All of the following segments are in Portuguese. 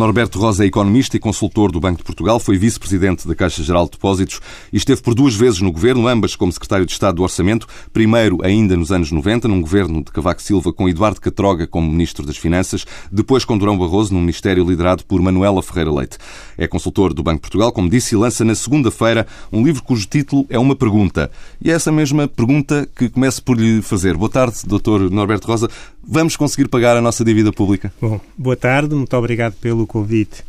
Norberto Rosa é economista e consultor do Banco de Portugal, foi vice-presidente da Caixa Geral de Depósitos e esteve por duas vezes no governo, ambas como secretário de Estado do Orçamento, primeiro ainda nos anos 90, num governo de Cavaco Silva com Eduardo Catroga como ministro das Finanças, depois com Durão Barroso num ministério liderado por Manuela Ferreira Leite. É consultor do Banco de Portugal, como disse, e lança na segunda-feira um livro cujo título é uma pergunta. E é essa mesma pergunta que começo por lhe fazer. Boa tarde, Dr. Norberto Rosa. Vamos conseguir pagar a nossa dívida pública? Bom, boa tarde, muito obrigado pelo convite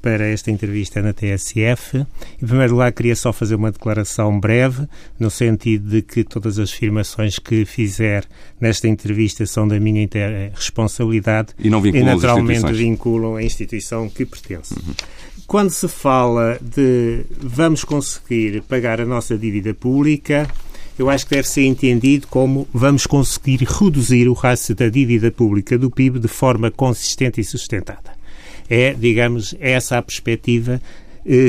para esta entrevista na TSF. Em primeiro lugar, queria só fazer uma declaração breve, no sentido de que todas as afirmações que fizer nesta entrevista são da minha responsabilidade e, não vinculam e naturalmente vinculam a instituição que pertence. Uhum. Quando se fala de vamos conseguir pagar a nossa dívida pública, eu acho que deve ser entendido como vamos conseguir reduzir o rácio da dívida pública do PIB de forma consistente e sustentada. É, digamos, essa a perspectiva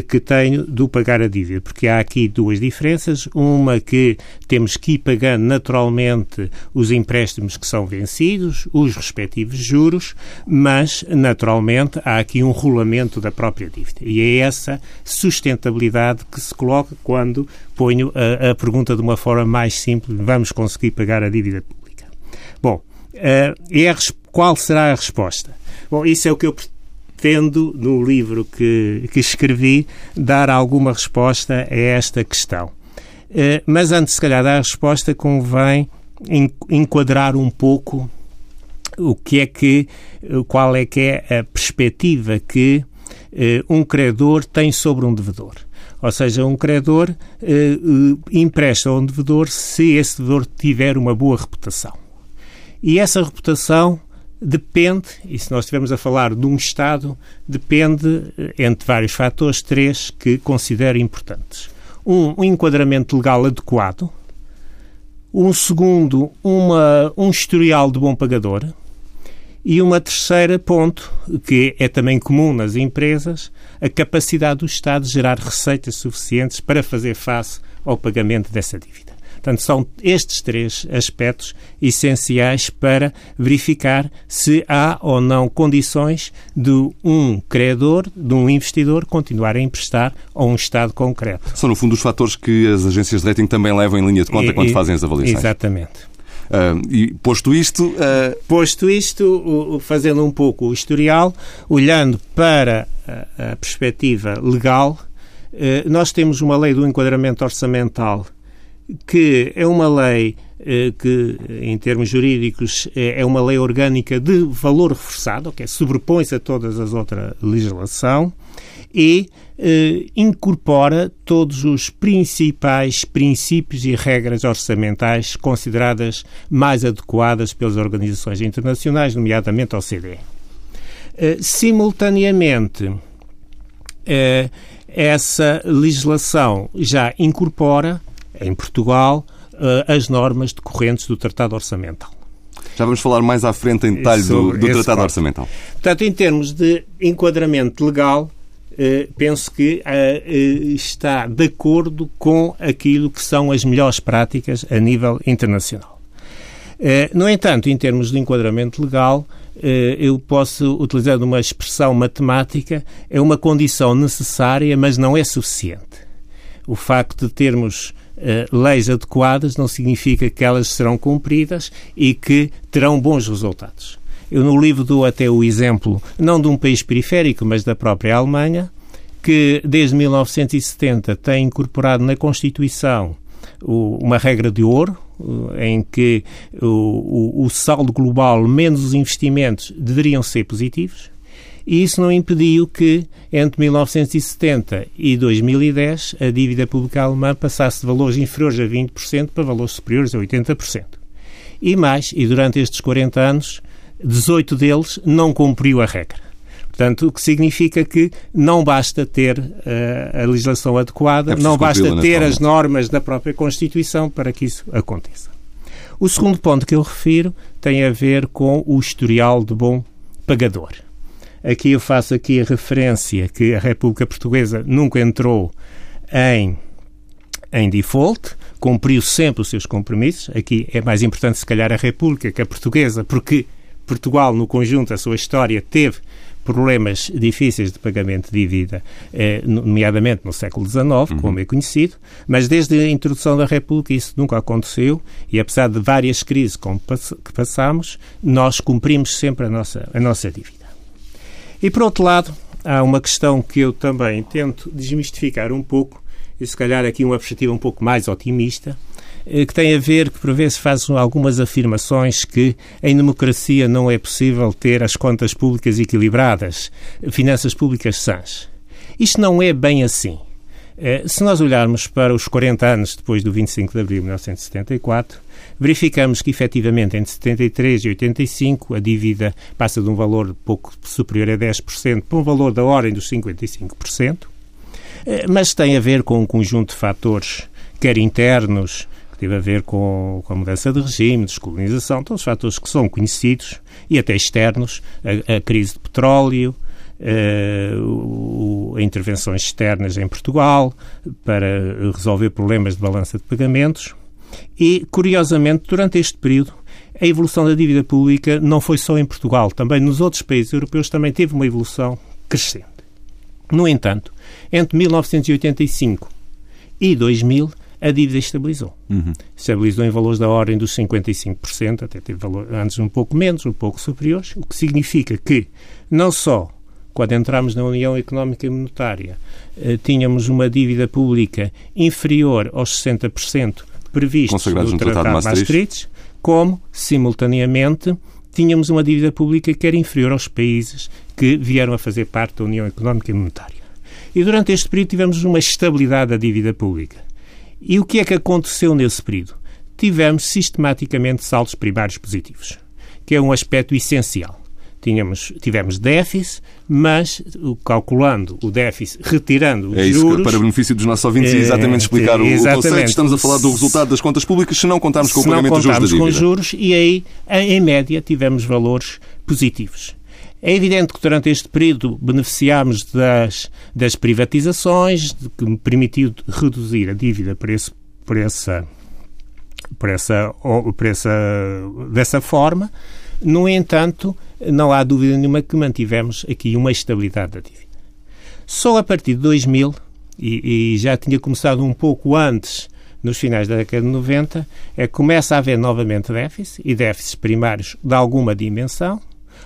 que tenho do pagar a dívida, porque há aqui duas diferenças. Uma que temos que ir pagando naturalmente os empréstimos que são vencidos, os respectivos juros, mas naturalmente há aqui um rolamento da própria dívida. E é essa sustentabilidade que se coloca quando ponho a, a pergunta de uma forma mais simples: vamos conseguir pagar a dívida pública? Bom, uh, é a, qual será a resposta? Bom, isso é o que eu tendo, no livro que, que escrevi, dar alguma resposta a esta questão. Eh, mas antes, se calhar, da resposta, convém enquadrar um pouco o que é que, qual é que é a perspectiva que eh, um credor tem sobre um devedor. Ou seja, um credor eh, empresta a um devedor se esse devedor tiver uma boa reputação. E essa reputação depende, e se nós estivermos a falar de um Estado, depende, eh, entre vários fatores, três que considero importantes. Um, um enquadramento legal adequado. Um segundo, uma, um historial de bom pagador. E uma terceira ponto, que é também comum nas empresas, a capacidade do Estado de gerar receitas suficientes para fazer face ao pagamento dessa dívida. Portanto, são estes três aspectos essenciais para verificar se há ou não condições de um credor, de um investidor, continuar a emprestar a um Estado concreto. São, no fundo, os fatores que as agências de rating também levam em linha de conta e, quando fazem as avaliações. Exatamente. Uh, e posto isto. Uh... Posto isto, fazendo um pouco o historial, olhando para a, perspectiva legal, uh, nós temos uma lei do enquadramento orçamental que é uma lei eh, que, em termos jurídicos, é, é uma lei orgânica de valor reforçado, que sobrepõe-se a todas as outras legislação e eh, incorpora todos os principais princípios e regras orçamentais consideradas mais adequadas pelas organizações internacionais, nomeadamente a OCDE. Eh, simultaneamente, eh, essa legislação já incorpora em Portugal, uh, as normas decorrentes do Tratado Orçamental. Já vamos falar mais à frente em detalhe do, do Tratado ponto. Orçamental. Portanto, em termos de enquadramento legal, uh, penso que uh, está de acordo com aquilo que são as melhores práticas a nível internacional. No entanto, em termos de enquadramento legal, eu posso utilizar uma expressão matemática, é uma condição necessária, mas não é suficiente. O facto de termos uh, leis adequadas não significa que elas serão cumpridas e que terão bons resultados. Eu no livro dou até o exemplo, não de um país periférico, mas da própria Alemanha, que desde 1970 tem incorporado na Constituição uma regra de ouro, eh, em que o saldo global menos os investimentos deveriam ser positivos e isso não impediu que, entre 1970 e 2010, a dívida pública alemã passasse de valores inferiores a 20% para valores superiores a 80%. E mais, e durante estes 40 anos, 18 deles não cumpriu a regra. Portanto, o que significa que não basta ter uh, a legislação adequada, é não basta ter as normas da própria Constituição para que isso aconteça. O segundo ponto que eu refiro tem a ver com o historial de bom pagador. Aqui eu faço aqui a referência que a República Portuguesa nunca entrou em, em default, cumpriu sempre os seus compromissos. Aqui é mais importante, se calhar, a República que a Portuguesa, porque Portugal, no conjunto, a sua história, teve problemas difíceis de pagamento de dívida, eh, nomeadamente no século XIX, uhum. como é conhecido, mas desde a introdução da República isso nunca aconteceu e apesar de várias crises que passamos, nós cumprimos sempre a nossa, a nossa dívida. E por outro lado, há uma questão que eu também tento desmistificar um pouco, e se calhar aqui uma perspectiva um pouco mais otimista, eh, que tem a ver, que por vezes faz algumas afirmações que em democracia não é possível ter as contas públicas equilibradas, finanças públicas sãs. Isto não é bem assim. Eh, se nós olharmos para os 40 anos depois do 25 de abril de 1974, verificamos que, efetivamente, entre 73 e 85, a dívida passa de um valor pouco superior a 10% para um valor da ordem dos 55%, eh, mas tem a ver com um conjunto de fatores, quer internos, que teve a ver com, com a mudança de regime, descolonização, todos os fatores que são conhecidos, e até externos, a, a crise de petróleo, uh, intervenções externas em Portugal para resolver problemas de balança de pagamentos. E, curiosamente, durante este período, a evolução da dívida pública não foi só em Portugal, também nos outros países europeus também teve uma evolução crescente. No entanto, entre 1985 e 2000, a dívida estabilizou. Uhum. Estabilizou em valores da ordem dos 55%, até teve valor, antes um pouco menos, um pouco superiores, o que significa que não só quando entramos na União Económica e Monetária, eh, tínhamos uma dívida pública inferior aos 60% previstos no Tratado, Tratado Maastricht, Maastricht, como, simultaneamente, tínhamos uma dívida pública que era inferior aos países que vieram a fazer parte da União Económica e Monetária. E durante este período tivemos uma estabilidade da dívida pública. E o que é que aconteceu nesse período? Tivemos sistematicamente saldos primários positivos, que é um aspecto essencial tínhamos, tivemos déficit, mas calculando o déficit, retirando os é isso, juros... para benefício dos nossos ouvintes, é exatamente explicar é, exatamente. o conceito. Estamos a falar do resultado das contas públicas se não contarmos com o pagamento dos juros da dívida. com juros e aí, em média, tivemos valores positivos. É evidente que durante este período beneficiámos das, das privatizações, que me permitiu reduzir a dívida por, esse, por, essa, por, essa, por essa, dessa forma. No entanto, não há dúvida nenhuma que mantivemos aqui uma estabilidade da dívida. Só a partir de 2000, e, e já tinha começado um pouco antes, nos finais da década de 90, é começa a haver novamente déficit, e déficits primários de alguma dimensão,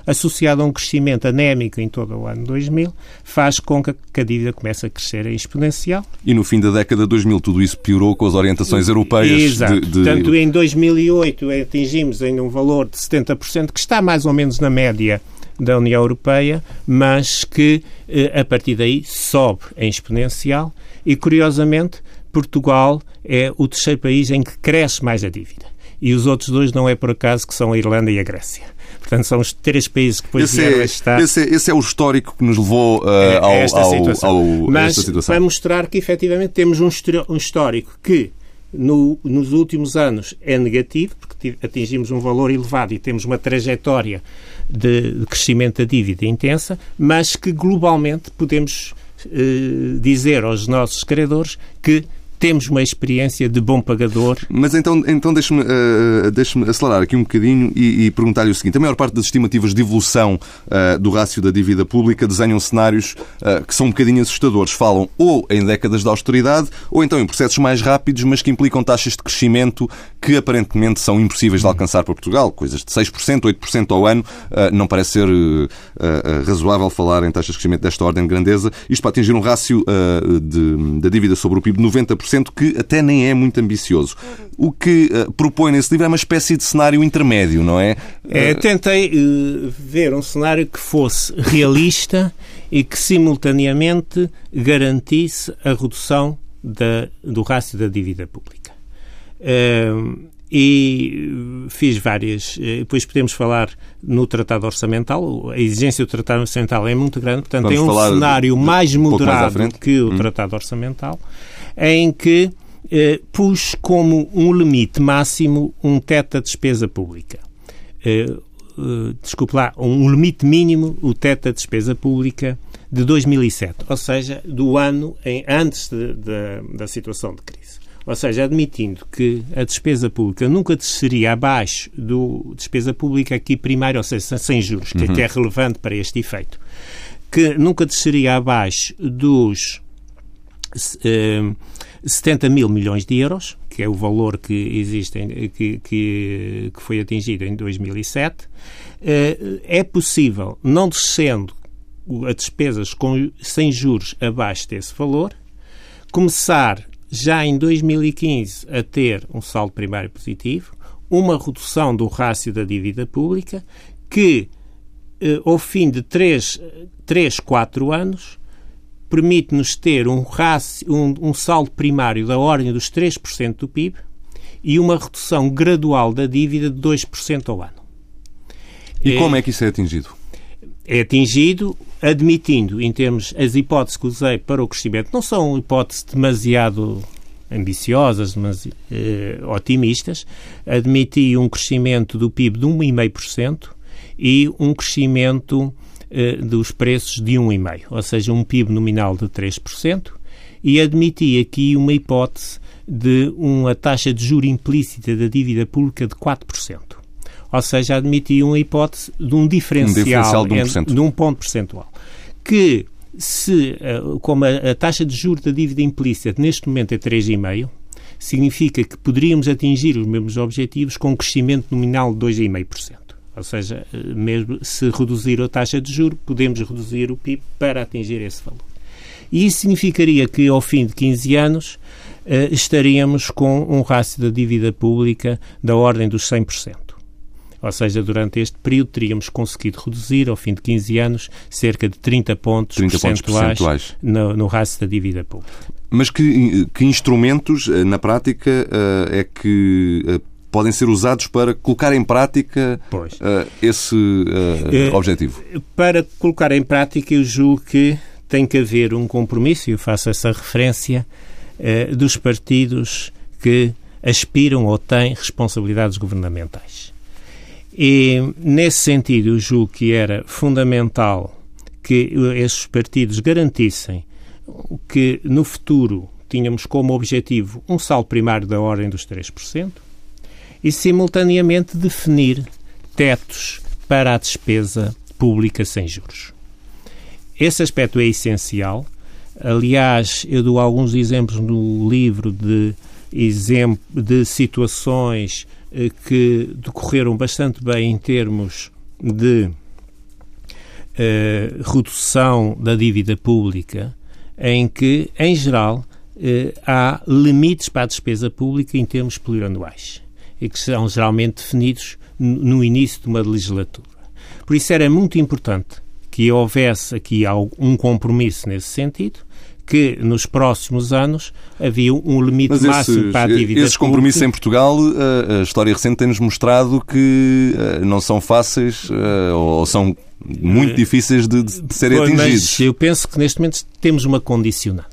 associado a um crescimento anémico em todo o ano 2000, faz com que a dívida comece a crescer em exponencial. E no fim da década de 2000 tudo isso piorou com as orientações europeias. Exato. De, de... Portanto, em 2008 atingimos em um valor de 70%, que está mais ou menos na média da União Europeia, mas que eh, a partir daí sobe em exponencial e, curiosamente, Portugal é o terceiro país em que cresce mais a dívida. E os outros dois não é por acaso que são a Irlanda e a Grécia. Portanto, são os três países que depois esse vieram é, a estar... Esse é, esse é o histórico que nos levou uh, ao, a esta situação. Ao, ao, Mas, esta situação. para mostrar que, efetivamente, temos um, um histórico que no, nos últimos anos é negativo, porque atingimos um valor elevado e temos uma trajetória de, de crescimento da dívida intensa, mas que globalmente podemos eh, dizer aos nossos credores que temos uma experiência de bom pagador. Mas então, então deixe-me uh, deixe acelerar aqui um bocadinho e, e perguntar-lhe o seguinte. A maior parte das estimativas de evolução uh, do rácio da dívida pública desenham cenários uh, que são um bocadinho assustadores. Falam ou em décadas de austeridade ou então em processos mais rápidos, mas que implicam taxas de crescimento que aparentemente são impossíveis de alcançar para Portugal. Coisas de 6%, 8% ao ano. Não parece ser razoável falar em taxas de crescimento desta ordem de grandeza. Isto para atingir um rácio da dívida sobre o PIB de 90% que até nem é muito ambicioso. O que uh, propõe nesse livro é uma espécie de cenário intermédio, não é? é tentei uh, ver um cenário que fosse realista e que simultaneamente garantisse a redução da, do rácio da dívida pública. Uh, e fiz várias. Depois podemos falar no Tratado Orçamental. A exigência do Tratado Orçamental é muito grande, portanto, Vamos tem um cenário mais moderado mais que o hum. Tratado Orçamental em que eh, pus como um limite máximo um teto da despesa pública. Eh, eh, desculpe lá, um limite mínimo o teto da despesa pública de 2007, ou seja, do ano em, antes de, de, da situação de crise. Ou seja, admitindo que a despesa pública nunca seria abaixo do despesa pública aqui primária, ou seja, sem juros, que, uhum. que é relevante para este efeito, que nunca desceria abaixo dos 70 mil milhões de euros, que é o valor que existe, que, que, que foi atingido em 2007, eh, é possível, não descendo a despesas com, sem juros abaixo desse valor, começar já em 2015 a ter um saldo primário positivo, uma redução do rácio da dívida pública, que eh, ao fim de 3, 3 4 anos permite-nos ter um, um, um saldo primário da ordem dos 3% do PIB e uma redução gradual da dívida de 2% ao ano. E é, como é que isso é atingido? É atingido admitindo, em termos, as hipóteses que usei para o crescimento, não são hipóteses demasiado ambiciosas, mas eh, otimistas, admiti um crescimento do PIB de 1,5% e um crescimento eh, dos preços de 1,5%, ou seja, um PIB nominal de 3%, e admiti aqui uma hipótese de uma taxa de juro implícita da dívida pública de 4%. Ou seja, admiti uma hipótese de um diferencial, um diferencial de, um de um ponto percentual. Que, se, eh, como a, a taxa de juro da dívida implícita neste momento é 3,5%, significa que poderíamos atingir os mesmos objetivos com um crescimento nominal de 2,5%. Ou seja, mesmo se reduzir a taxa de juro, podemos reduzir o PIB para atingir esse valor. E isso significaria que, ao fim de 15 anos, eh, estaríamos com um rácio da dívida pública da ordem dos 100%. Ou seja, durante este período teríamos conseguido reduzir, ao fim de 15 anos, cerca de 30 pontos 30 percentuais, percentuais. No, no rácio da dívida pública. Mas que, que instrumentos, eh, na prática, eh, é que podem ser usados para colocar em prática uh, esse uh, objetivo? Para colocar em prática, eu julgo que tem que haver um compromisso, e eu faço essa referência, uh, dos partidos que aspiram ou têm responsabilidades governamentais. E, nesse sentido, eu julgo que era fundamental que esses partidos garantissem que, no futuro, tínhamos como objetivo um saldo primário da ordem dos 3%, e, simultaneamente, definir tetos para a despesa pública sem juros. Esse aspecto é essencial. Aliás, eu dou alguns exemplos no livro de, de situações eh, que decorreram bastante bem em termos de eh, redução da dívida pública, em que, em geral, eh, há limites para a despesa pública em termos plurianuais e que são geralmente definidos no início de uma legislatura. Por isso era muito importante que houvesse aqui um compromisso nesse sentido, que nos próximos anos havia um limite esse, máximo para a dívida Esses compromissos em Portugal, a, história recente tem-nos mostrado que não são fáceis ou são muito difíceis de, de serem atingidos. eu penso que neste momento temos uma condicionante.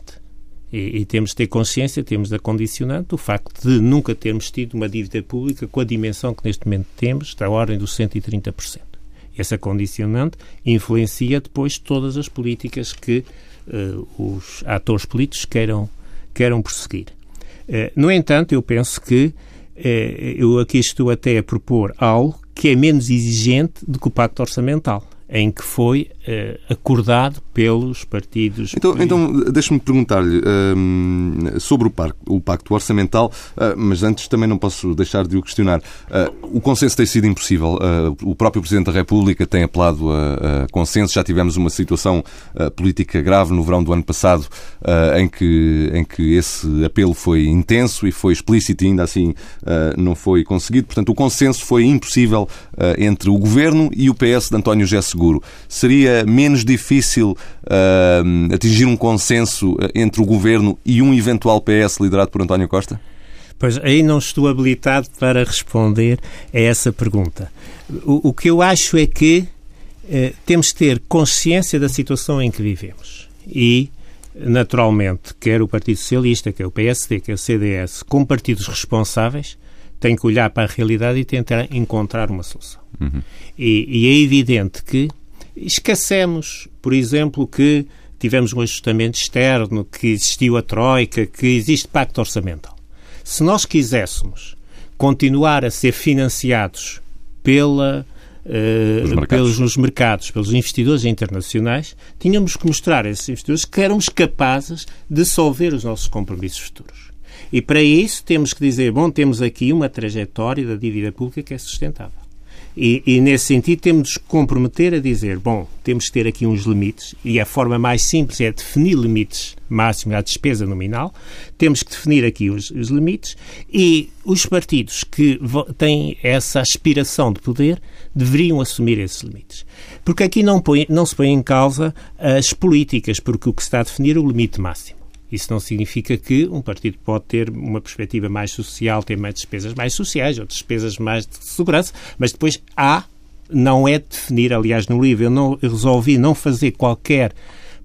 E, e, temos de ter consciência, temos da condicionante, o facto de nunca termos tido uma dívida pública com a dimensão que neste momento temos, da ordem dos 130%. Essa condicionante influencia depois todas as políticas que uh, os atores políticos queiram, queiram prosseguir. Uh, no entanto, eu penso que uh, eu aqui estou até a propor algo que é menos exigente do que o Pacto Orçamental em que foi uh, acordado pelos partidos. Então, então deixe-me perguntar-lhe uh, sobre o, o, Pacto Orçamental, uh, mas antes também não posso deixar de o questionar. Eh, o consenso tem sido impossível. o próprio Presidente da República tem apelado a, a consenso. Já tivemos uma situação política grave no verão do ano passado, em, que, em que esse apelo foi intenso e foi explícito e ainda assim não foi conseguido. Portanto, o consenso foi impossível entre o Governo e o PS de António José seguro. Seria menos difícil uh, atingir um consenso ah, entre o Governo e um eventual PS liderado por António Costa? Pois aí não estou habilitado para responder a essa pergunta. O, o que eu acho é que eh, temos de ter consciência da situação em que vivemos. E, naturalmente, quer o Partido Socialista, quer o PSD, quer o CDS, como partidos responsáveis, têm que olhar para a realidade e tentar encontrar uma solução. Uhum. E, e é evidente que esquecemos, por exemplo, que tivemos um ajustamento externo, que existiu a Troika, que existe pacto orçamental. Se nós quiséssemos continuar a ser financiados pela, uh, mercados. pelos nos mercados, pelos investidores internacionais, tínhamos que mostrar a esses investidores que éramos capazes de solver os nossos compromissos futuros. E para isso temos que dizer, bom, temos aqui uma trajetória da dívida pública que é sustentável. E, e, nesse sentido temos que comprometer a dizer, bom, temos que ter aqui uns limites e a forma mais simples é definir limites máximos à despesa nominal. Temos que definir aqui os, os limites e os partidos que têm essa aspiração de poder deveriam assumir esses limites. Porque aqui não, põe, não se põe em causa as políticas, porque o que se está a definir é o limite máximo. Isso não significa que um partido pode ter uma perspectiva mais social, ter mais despesas mais sociais ou despesas mais de segurança, mas depois há, não é definir, aliás, no livro eu não eu resolvi não fazer qualquer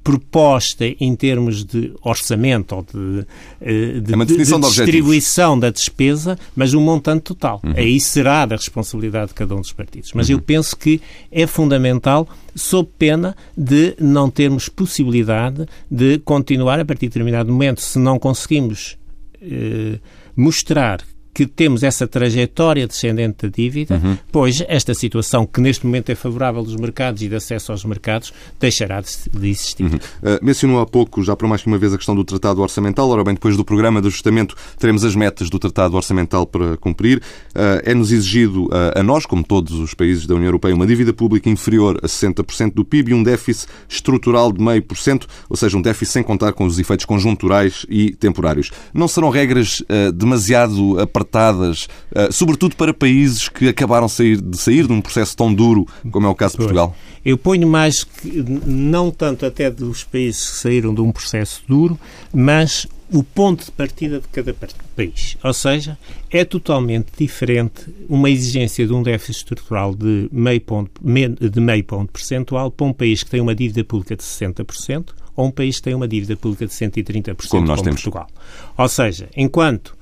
proposta em termos de orçamento ou de, eh, de, é de, de distribuição da despesa, mas um montante total. Uhum. Aí será da responsabilidade de cada um dos partidos. Mas uhum. eu penso que é fundamental, sob pena de não termos possibilidade de continuar a partir de determinado momento, se não conseguimos eh, mostrar que temos essa trajetória descendente da dívida, uhum. pois esta situação, que neste momento é favorável dos mercados e de acesso aos mercados, deixará de, existir. Uhum. Uh, mencionou há pouco, já por mais que uma vez, a questão do Tratado Orçamental. Ora bem, depois do programa de ajustamento, teremos as metas do Tratado Orçamental para cumprir. Uh, É-nos exigido, uh, a nós, como todos os países da União Europeia, uma dívida pública inferior a 60% do PIB e um déficit estrutural de meio por cento, ou seja, um déficit sem contar com os efeitos conjunturais e temporários. Não serão regras demasiado apertadas apertadas, uh, sobretudo para países que acabaram de sair, de sair de um processo tão duro como é o caso de Portugal? Eu ponho mais que, não tanto até dos países que saíram de um processo duro, mas o ponto de partida de cada país. Ou seja, é totalmente diferente uma exigência de um déficit estrutural de meio ponto, de meio ponto percentual para um país que tem uma dívida pública de 60% ou um país que tem uma dívida pública de 130%, como, nós como temos. Portugal. Ou seja, enquanto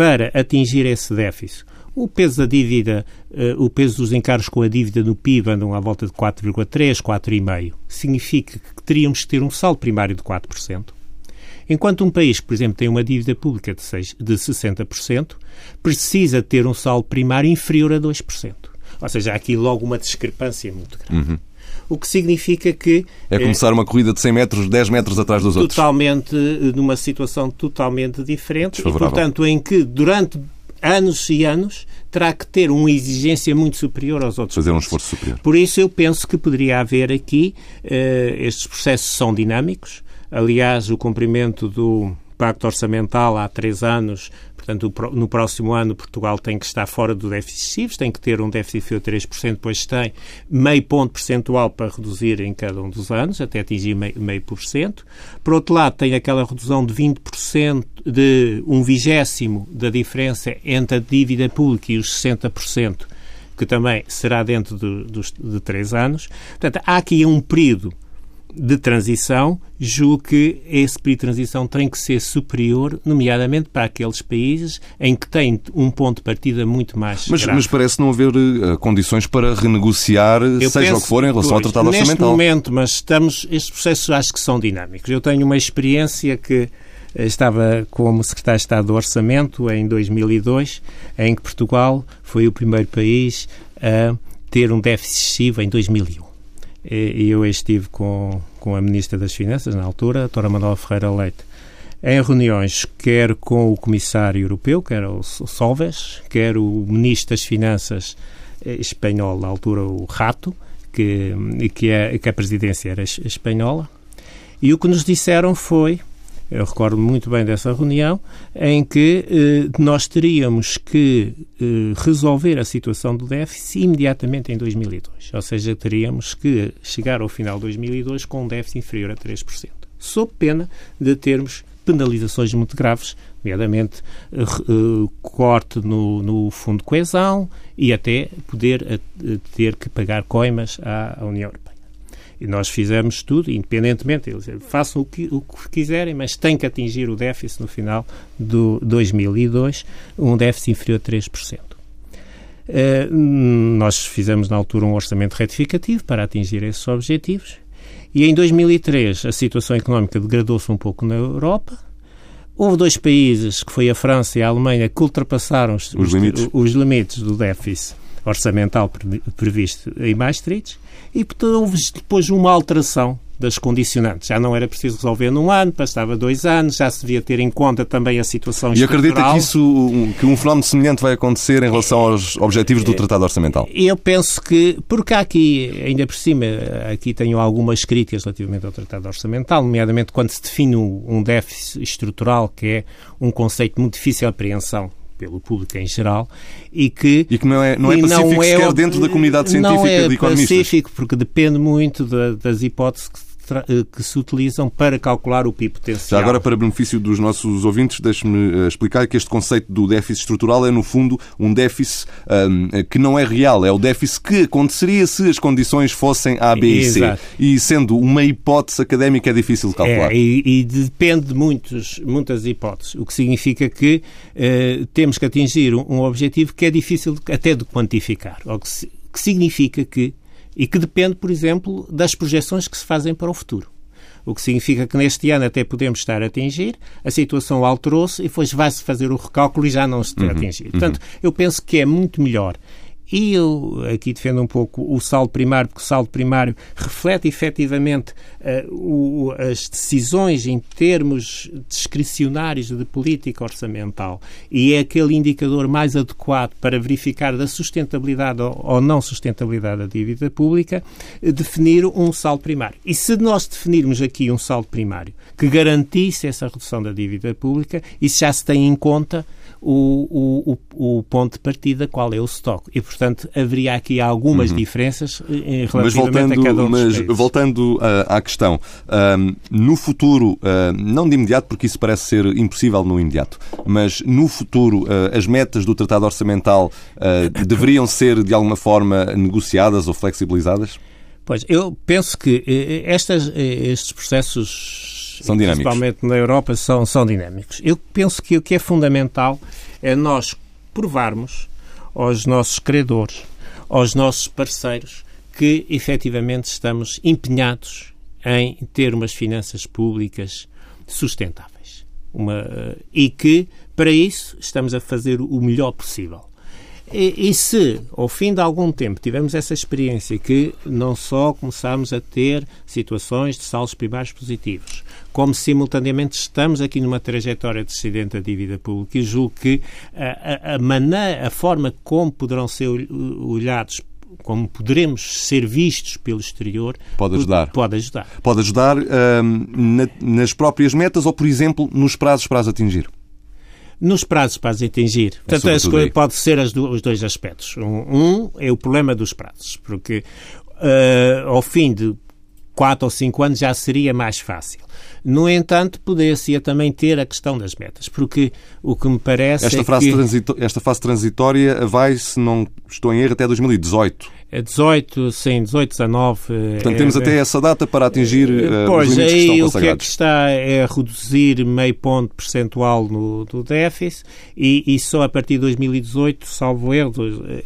para atingir esse déficit. O peso da dívida, uh, o peso dos encargos com a dívida no PIB andam à volta de 4,3, 4,5. Significa que teríamos que ter um saldo primário de 4%. Enquanto um país por exemplo, tem uma dívida pública de, 6, de 60%, precisa ter um saldo primário inferior a 2%. Ou seja, há aqui logo uma discrepância muito grande. Uhum. O que significa que... É começar é, uma corrida de 100 metros, 10 metros atrás dos outros. Totalmente, numa situação totalmente diferente. E, portanto, em que durante anos e anos terá que ter uma exigência muito superior aos outros. Fazer um esforço superior. Por isso eu penso que poderia haver aqui, uh, estes processos são dinâmicos. Aliás, o cumprimento do Pacto Orçamental há três anos Portanto, no próximo ano Portugal tem que estar fora do déficit excessivo, tem que ter um déficit de 3%, depois tem meio ponto percentual para reduzir em cada um dos anos, até atingir meio, por cento. Por outro lado, tem aquela redução de 20%, de um vigésimo da diferença entre a dívida pública e os 60%, que também será dentro de, de, de três anos. Portanto, há aqui um período de transição, julgo que esse período de transição tem que ser superior, nomeadamente para aqueles países em que têm um ponto de partida muito mais mas, mas parece não haver uh, condições para renegociar, Eu seja penso, o que for, em relação pois, ao Tratado neste Orçamental. Neste momento, mas estamos, estes processos acho que são dinâmicos. Eu tenho uma experiência que eh, estava como secretário de Estado do Orçamento em 2002, em que Portugal foi o primeiro país a ter um déficit excessivo em 2001 e eu estive com, com a Ministra das Finanças, na altura, a Tora Manuela Ferreira Leite, em reuniões quer com o Comissário Europeu, quer o Solves, quer o Ministro das Finanças eh, espanhol, na altura o Rato, que, que, é, que a presidência era espanhola, e o que nos disseram foi eu recordo muito bem dessa reunião, em que eh, nós teríamos que eh, resolver a situação do déficit imediatamente em 2002. Ou seja, teríamos que chegar ao final de 2002 com um déficit inferior a 3%, sob pena de termos penalizações muito graves, nomeadamente eh, eh corte no, no Fundo de Coesão e até poder eh, ter que pagar coimas à, à União Europeia. E nós fizemos tudo, independentemente, eles façam o que, o que quiserem, mas têm que atingir o déficit no final do 2002, um déficit inferior a 3%. Uh, eh, nós fizemos na altura um orçamento retificativo para atingir esses objetivos e em 2003 a situação económica degradou-se um pouco na Europa. Houve dois países, que foi a França e a Alemanha, que ultrapassaram os, os, limites. os limites do déficit orçamental previsto em Maastricht e, portanto, houve depois uma alteração das condicionantes. Já não era preciso resolver num ano, bastava dois anos, já se devia ter em conta também a situação E acredita que, isso, que um fenómeno semelhante vai acontecer em relação aos objetivos do Tratado Orçamental? Eu penso que, porque aqui, ainda por cima, aqui tenho algumas críticas relativamente ao Tratado Orçamental, nomeadamente quando se define um déficit estrutural, que é um conceito muito difícil de apreensão pelo público em geral e que, e que não é, não é pacífico não é, sequer dentro da comunidade científica não é de economistas. pacífico porque depende muito da, das hipóteses que que se utilizam para calcular o PIB potencial. Já agora, para benefício dos nossos ouvintes, deixe-me eh, explicar que este conceito do déficit estrutural é, no fundo, um déficit um, que não é real. É o déficit que aconteceria se as condições fossem A, B e C. Exato. E sendo uma hipótese académica, é difícil de calcular. É, e, e, depende de muitos, muitas hipóteses, o que significa que temos que atingir um, um, objetivo que é difícil até de quantificar. O que, que significa que e que depende, por exemplo, das projeções que se fazem para o futuro. O que significa que neste ano até podemos estar a atingir, a situação alterou-se e depois vai-se fazer o recálculo e já não se uhum, atingido. Portanto, uhum. eu penso que é muito melhor e eu aqui defendo um pouco o saldo primário, porque o saldo primário reflete efetivamente uh, o, as decisões em termos discricionários de política orçamental e é aquele indicador mais adequado para verificar da sustentabilidade ou, ou não sustentabilidade da dívida pública, uh, definir um saldo primário. E se nós definirmos aqui um saldo primário que garantisse essa redução da dívida pública, isso já se tem em conta o, o, o, ponto de partida, qual é o estoque. E, portanto, haveria aqui algumas uhum. diferenças eh, relativamente mas voltando, a cada um Mas voltando uh, à questão, uh, no futuro, uh, não de imediato, porque isso parece ser impossível no imediato, mas no futuro, as metas do Tratado Orçamental deveriam ser, de alguma forma, negociadas ou flexibilizadas? Pois, eu penso que estas, estes processos são dinâmicos. principalmente na Europa, são, são dinâmicos. Eu penso que o que é fundamental é nós provarmos aos nossos credores, aos nossos parceiros, que efetivamente estamos empenhados em ter umas finanças públicas sustentáveis. Uma, e que, para isso, estamos a fazer o melhor possível. E, e, se, ao fim de algum tempo, tivermos essa experiência que não só começamos a ter situações de saldos primários positivos, como simultaneamente estamos aqui numa trajetória descendente da dívida pública e julgo que a, a, a maneira, a forma como poderão ser olhados como poderemos ser vistos pelo exterior pode ajudar. Pode ajudar. Pode ajudar hum, na, nas próprias metas ou, por exemplo, nos prazos para as atingir? Nos prazos para as atingir. É Portanto, escolha pode ser do, os dois aspectos. Um, um, é o problema dos prazos, porque uh, ao fim de quatro ou cinco anos já seria mais fácil. No entanto, poderia também ter a questão das metas, porque o que me parece esta, é fase que... esta fase transitória vai, se não estou em erro, até 2018. 18, sim, 18, 19. Portanto, é, temos até essa data para atingir uh, pois, os limites aí que estão o que é que está é reduzir meio ponto percentual no, do déficit e, e só a partir de 2018, salvo erro,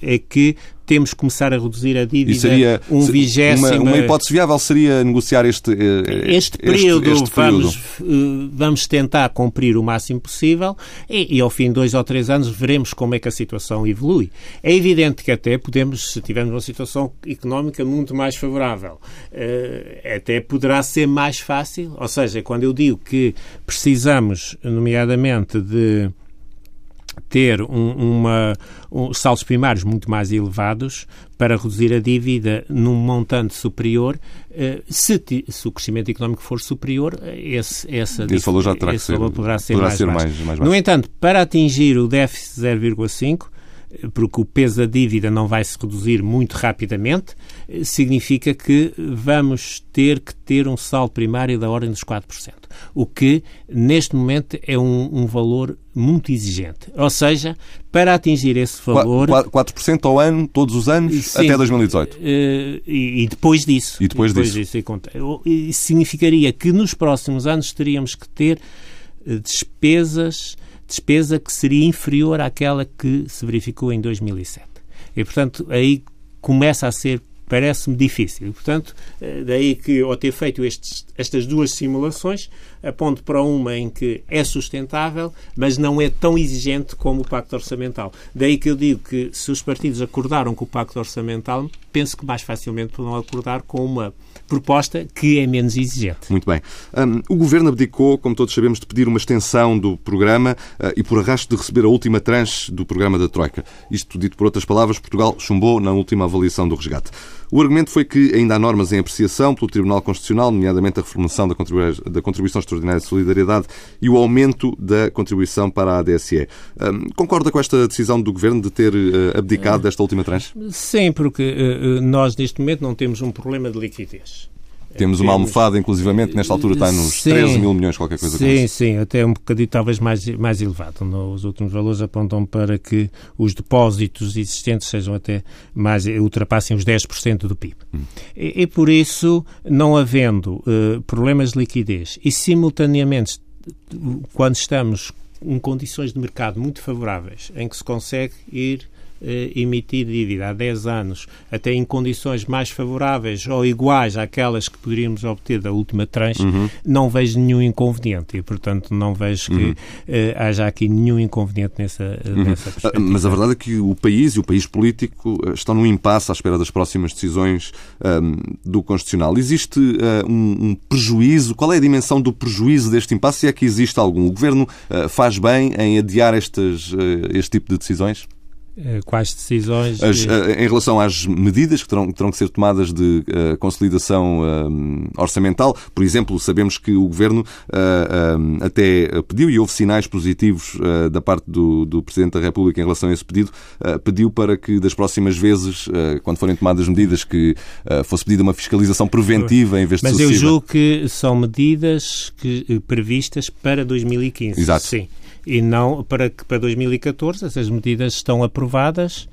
é que temos que começar a reduzir a dívida seria, um vigésimo... Uma, uma, hipótese viável seria negociar este, eh, este período. Este, este período. Vamos, eh, vamos tentar cumprir o máximo possível e, e, ao fim de dois ou três anos veremos como é que a situação evolui. É evidente que até podemos, se tivermos uma situação económica muito mais favorável. Até poderá ser mais fácil, ou seja, quando eu digo que precisamos, nomeadamente, de ter um, uma, um, saldos primários muito mais elevados para reduzir a dívida num montante superior, uh, se, se, o crescimento económico for superior, esse, essa, esse valor já terá esse que ser, poderá ser, poderá mais, ser mais, mais baixo. No entanto, para atingir o déficit 0,5, porque o peso da dívida não vai se reduzir muito rapidamente, significa que vamos ter que ter um saldo primário da ordem dos 4%, o que neste momento é um, um valor muito exigente. Ou seja, para atingir esse valor. 4% ao ano, todos os anos, sim, até 2018. Eh, e, e, depois disso. E depois, depois disso. disso. Isso significaria que nos próximos anos teríamos que ter eh, despesas despesa que seria inferior àquela que se verificou em 2007. E, portanto, aí começa a ser parece-me difícil. Portanto, daí que, ao ter feito estes, estas duas simulações, aponto para uma em que é sustentável, mas não é tão exigente como o Pacto Orçamental. Daí que eu digo que se os partidos acordaram com o Pacto Orçamental, penso que mais facilmente poderão acordar com uma proposta que é menos exigente. Muito bem. Um, o Governo abdicou, como todos sabemos, de pedir uma extensão do programa uh, e por arrasto de receber a última tranche do programa da Troika. Isto, dito por outras palavras, Portugal chumbou na última avaliação do resgate. O argumento foi que ainda há normas em apreciação pelo Tribunal Constitucional, nomeadamente a reformulação da, da Contribuição Extraordinária de Solidariedade e o aumento da contribuição para a ADSE. Um, concorda com esta decisão do Governo de ter uh, abdicado desta última tranche? Sim, porque uh, nós neste momento não temos um problema de liquidez. Temos uma almofada, inclusivamente, nesta altura está nos sim, 13 mil milhões, qualquer coisa sim, como Sim, até um bocadinho talvez mais, mais elevado. Os últimos valores apontam para que os depósitos existentes sejam até mais, ultrapassem os 10% do PIB. Hum. E, e, por isso, não havendo uh, problemas de liquidez e simultaneamente, quando estamos em condições de mercado muito favoráveis, em que se consegue ir eh, emitir dívida há 10 anos até em condições mais favoráveis ou iguais àquelas que poderíamos obter da última tranche, uhum. não vejo nenhum inconveniente e, portanto, não vejo que uhum. eh, haja aqui nenhum inconveniente nessa, uhum. nessa perspectiva. Mas a verdade é que o país e o país político eh, estão num impasse à espera das próximas decisões um, ehm, do Constitucional. Existe uh, um, um, prejuízo? Qual é a dimensão do prejuízo deste impasse? Se é que existe algum? O Governo uh, faz bem em adiar estas, uh, este tipo de decisões? Eh, quais decisões. As, eh, em relação às medidas que terão, terão que ser tomadas de uh, consolidação uh, orçamental, por exemplo, sabemos que o Governo uh, até pediu, e houve sinais positivos da parte do, do, Presidente da República em relação a esse pedido, pediu para que das próximas vezes, quando forem tomadas medidas, que fosse pedida uma fiscalização preventiva em vez de Mas sucessiva. eu julgo que são medidas que, previstas para 2015. Exato. Sim e não para que para 2014 essas medidas estão aprovadas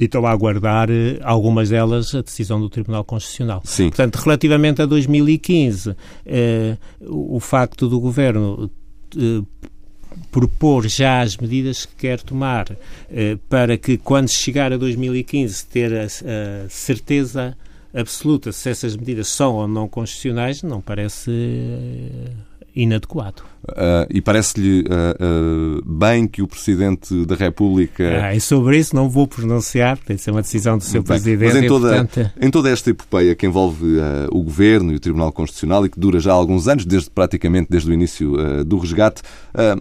e estão a aguardar eh, algumas delas a decisão do Tribunal Constitucional. Sim. Portanto, relativamente a 2015, eh, o facto do Governo eh, propor já as medidas que quer tomar eh, para que, quando chegar a 2015, ter a, a certeza absoluta se essas medidas são ou não constitucionais, não parece eh, inadequado. Uh, e parece-lhe uh, uh, bem que o Presidente da República. Ah, e sobre isso não vou pronunciar, tem de ser uma decisão do seu bem, Presidente. Mas em toda, portanto... em toda esta epopeia que envolve o Governo e o Tribunal Constitucional e que dura já há alguns anos, desde praticamente desde o início do resgate,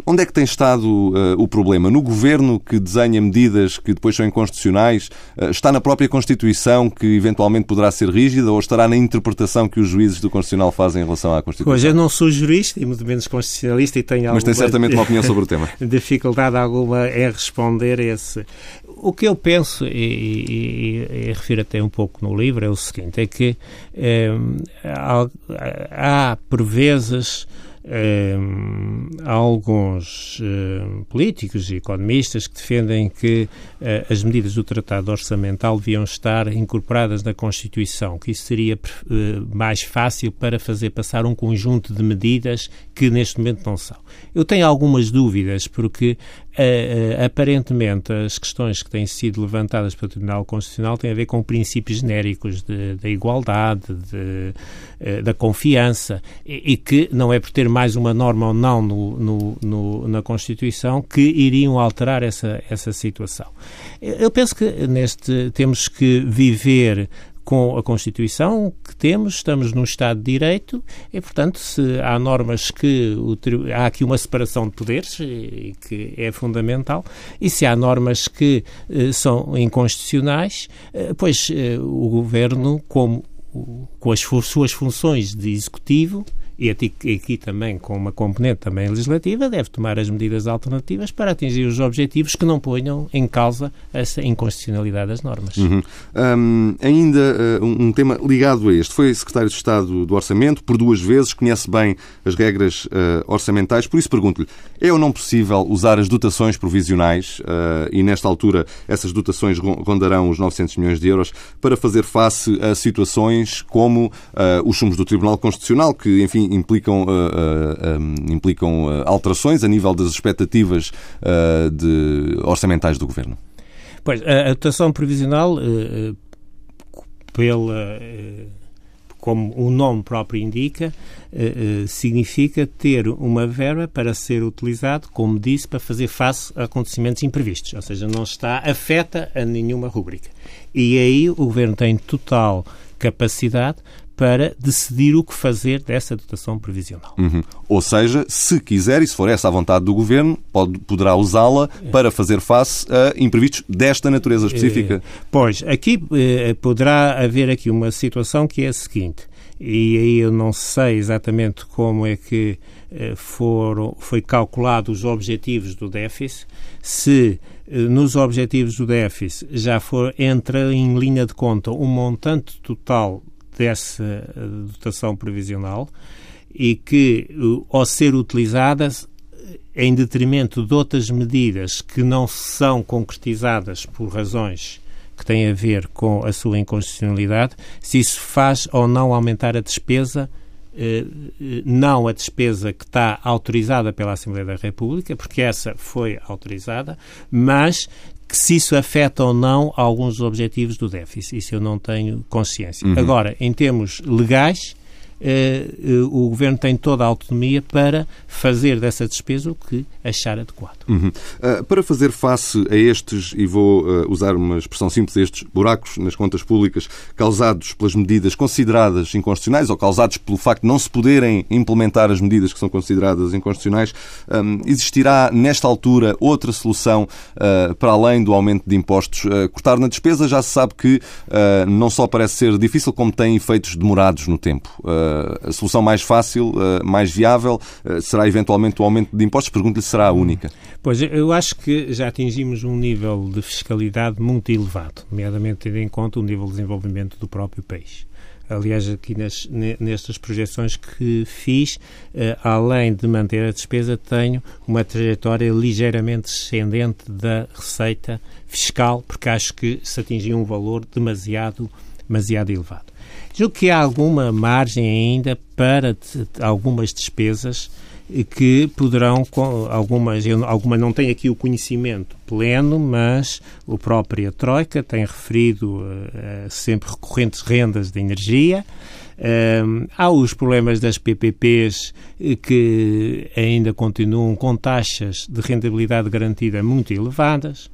onde é que tem estado o problema? No Governo que desenha medidas que depois são inconstitucionais? está na própria Constituição que eventualmente poderá ser rígida ou estará na interpretação que os juízes do Constitucional fazem em relação à Constituição? Pois eu não sou jurista e muito menos constitucional especialista e tem Mas tem certamente uma opinião sobre o tema. dificuldade alguma em responder a esse. O que eu penso, e, e, e, refiro até um pouco no livro, é o seguinte: é que é, há, há, por vezes, Há alguns políticos e economistas que defendem que uh, as medidas do Tratado Orçamental deviam estar incorporadas na Constituição, que isso seria mais fácil para fazer passar um conjunto de medidas que neste momento não são. Eu tenho algumas dúvidas, porque aparentemente as questões que têm sido levantadas pelo Tribunal Constitucional têm a ver com princípios genéricos da igualdade, de, da confiança, e, e que não é por ter mais uma norma ou não no, no, no, na Constituição que iriam alterar essa, essa situação. Eu penso que neste temos que viver com a Constituição que temos, estamos num Estado de Direito e, portanto, se há normas que o, há aqui uma separação de poderes e, que é fundamental, e se há normas que eh, são inconstitucionais, eh, pois eh, o Governo, como com as suas funções de executivo, e aqui também com uma componente também legislativa, deve tomar as medidas alternativas para atingir os objetivos que não ponham em causa essa inconstitucionalidade das normas. Uhum. Um, ainda uh, um tema ligado a este. Foi secretário de Estado do Orçamento por duas vezes, conhece bem as regras uh, orçamentais, por isso pergunto-lhe, é ou não possível usar as dotações provisionais, uh, e nesta altura essas dotações rondarão os 900 milhões de euros, para fazer face a situações como os sumos do Tribunal Constitucional, que, enfim, implicam, uh, uh, um, implicam uh, alterações a nível das expectativas de, orçamentais do Governo? Pois, a dotação provisional pela como o nome próprio indica, eh, eh, significa ter uma verba para ser utilizado, como disse, para fazer face a acontecimentos imprevistos, ou seja, não está afeta a nenhuma rúbrica. E aí o Governo tem total capacidade para decidir o que fazer dessa dotação previsional. Uhum. Ou seja, se quiser, e se for essa a vontade do Governo, pode, poderá usá-la para fazer face a imprevistos desta natureza específica. É, pois, aqui eh, poderá haver aqui uma situação que é a seguinte, e aí eu não sei exatamente como é que eh, foram, foi calculado os objetivos do déficit, se eh, nos objetivos do déficit já for, entra em linha de conta um montante total dessa eh, dotação previsional e que, eh, ao ser utilizadas em detrimento de outras medidas que não são concretizadas por razões que têm a ver com a sua inconstitucionalidade, se isso faz ou não aumentar a despesa, eh, não a despesa que está autorizada pela Assembleia da República, porque essa foi autorizada, mas que se isso afeta ou não alguns objetivos do déficit. Isso eu não tenho consciência. Uhum. Agora, em termos legais, o Governo tem toda a autonomia para fazer dessa despesa o que achar adequado. Uhum. Uh, para fazer face a estes, e vou uh, usar uma expressão simples, estes buracos nas contas públicas causados pelas medidas consideradas inconstitucionais ou causados pelo facto de não se poderem implementar as medidas que são consideradas inconstitucionais, um, existirá nesta altura outra solução para além do aumento de impostos? cortar na despesa já se sabe que não só parece ser difícil, como tem efeitos demorados no tempo. A solução mais fácil, mais viável, será eventualmente o aumento de impostos? Pergunto-lhe se será a única. Pois, eu acho que já atingimos um nível de fiscalidade muito elevado, nomeadamente tendo em conta o nível de desenvolvimento do próprio país. Aliás, aqui nas, nestas projeções que fiz, eh, além de manter a despesa, tenho uma trajetória ligeiramente descendente da receita fiscal, porque acho que se atingiu um valor demasiado, demasiado elevado. Julgo que há alguma margem ainda para algumas despesas que poderão, algumas, eu, alguma não tem aqui o conhecimento pleno, mas o própria Troika tem referido uh, sempre recorrentes rendas de energia. Uh, há os problemas das PPPs que ainda continuam com taxas de rentabilidade garantida muito elevadas.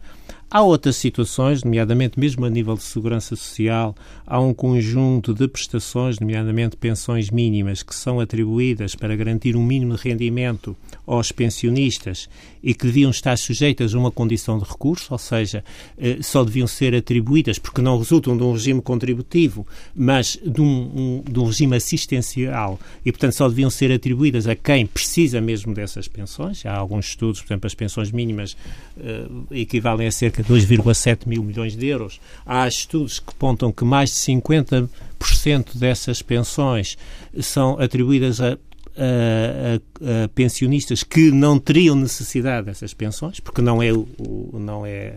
Há outras situações, nomeadamente mesmo a nível de segurança social, há um conjunto de prestações, nomeadamente pensões mínimas, que são atribuídas para garantir um mínimo de rendimento aos pensionistas e que deviam estar sujeitas a uma condição de recurso, ou seja, eh, só deviam ser atribuídas porque não resultam de um regime contributivo, mas de um, um, de um regime assistencial e, portanto, só deviam ser atribuídas a quem precisa mesmo dessas pensões. Há alguns estudos, por exemplo, as pensões mínimas uh, equivalem a cerca de 2,7 mil milhões de euros. Há estudos que apontam que mais de 50% dessas pensões são atribuídas a a, a, pensionistas que não teriam necessidade dessas pensões, porque não é, não é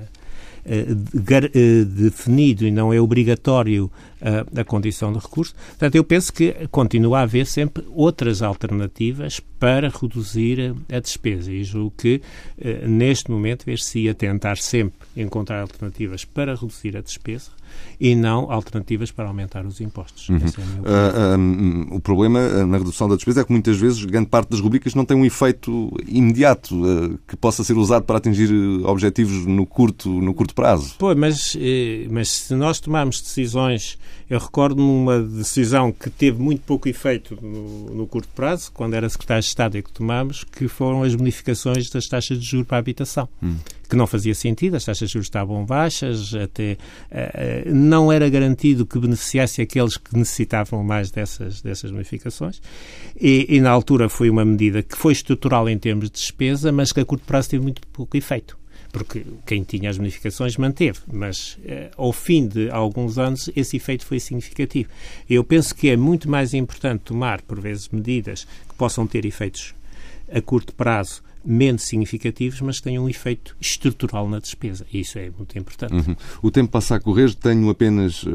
uh, uh, definido e não é obrigatório a condição de recurso. Portanto, eu penso que continua a haver sempre outras alternativas para reduzir a, a despesa e julgo que neste momento ver-se ia tentar sempre encontrar alternativas para reduzir a despesa e não alternativas para aumentar os impostos. Uhum. É uh, o problema na redução da despesa é que muitas vezes grande parte das rubricas não tem um efeito imediato uh, que possa ser usado para atingir objetivos no curto, no curto prazo. Pois, mas, eh, mas se nós tomarmos decisões eu recordo-me uma decisão que teve muito pouco efeito no, no, curto prazo, quando era secretário de Estado e que tomámos, que foram as bonificações das taxas de juros para a habitação. Hum. Que não fazia sentido, as taxas de juros estavam baixas, até uh, não era garantido que beneficiasse aqueles que necessitavam mais dessas, dessas bonificações. E, e na altura foi uma medida que foi estrutural em termos de despesa, mas que a curto prazo teve muito pouco efeito porque quem tinha as bonificações manteve, mas eh, ao fim de alguns anos esse efeito foi significativo. Eu penso que é muito mais importante tomar, por vezes, medidas que possam ter efeitos a curto prazo menos significativos, mas que tenham um efeito estrutural na despesa. E isso é muito importante. Uhum. O tempo passa a correr. Tenho apenas uh,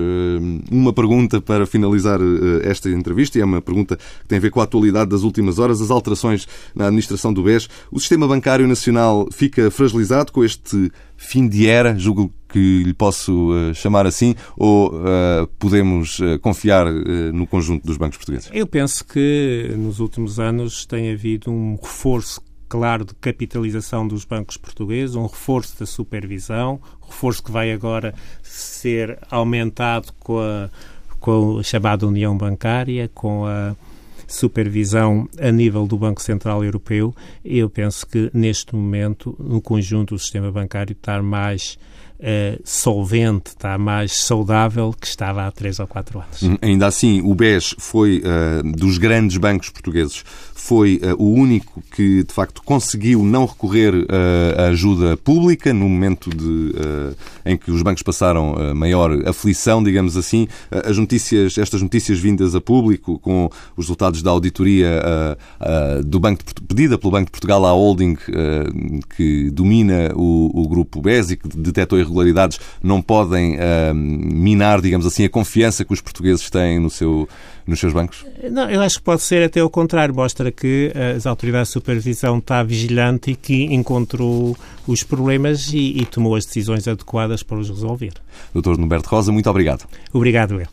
uma pergunta para finalizar uh, esta entrevista, e é uma pergunta que tem a ver com a atualidade das últimas horas, as alterações na administração do BES. O sistema bancário nacional fica fragilizado com este fim de era, julgo que lhe posso uh, chamar assim, ou uh, podemos uh, confiar no conjunto dos bancos portugueses? Eu penso que nos últimos anos tem havido um reforço claro de capitalização dos bancos portugueses, um reforço da supervisão, reforço que vai agora ser aumentado com a, com a chamada União Bancária, com a supervisão a nível do Banco Central Europeu. Eu penso que neste momento, no conjunto, o sistema bancário está mais uh, solvente, está mais saudável que estava há três ou quatro anos. Hum, ainda assim, o BES foi uh, dos grandes bancos portugueses foi uh, o único que, de facto, conseguiu não recorrer à ajuda pública no momento de, em que os bancos passaram maior aflição, digamos assim. as notícias, estas notícias vindas a público, com os resultados da auditoria do banco de, pedida pelo Banco de Portugal à holding que domina o, o grupo BES e que detectou irregularidades, não podem minar, digamos assim, a confiança que os portugueses têm no seu, nos seus bancos? Não, eu acho que pode ser até o contrário. Mostra que as autoridades de supervisão está vigilante e que encontrou os problemas e, e tomou as decisões adequadas para os resolver. Doutor Norberto Rosa, muito obrigado. Obrigado, eu.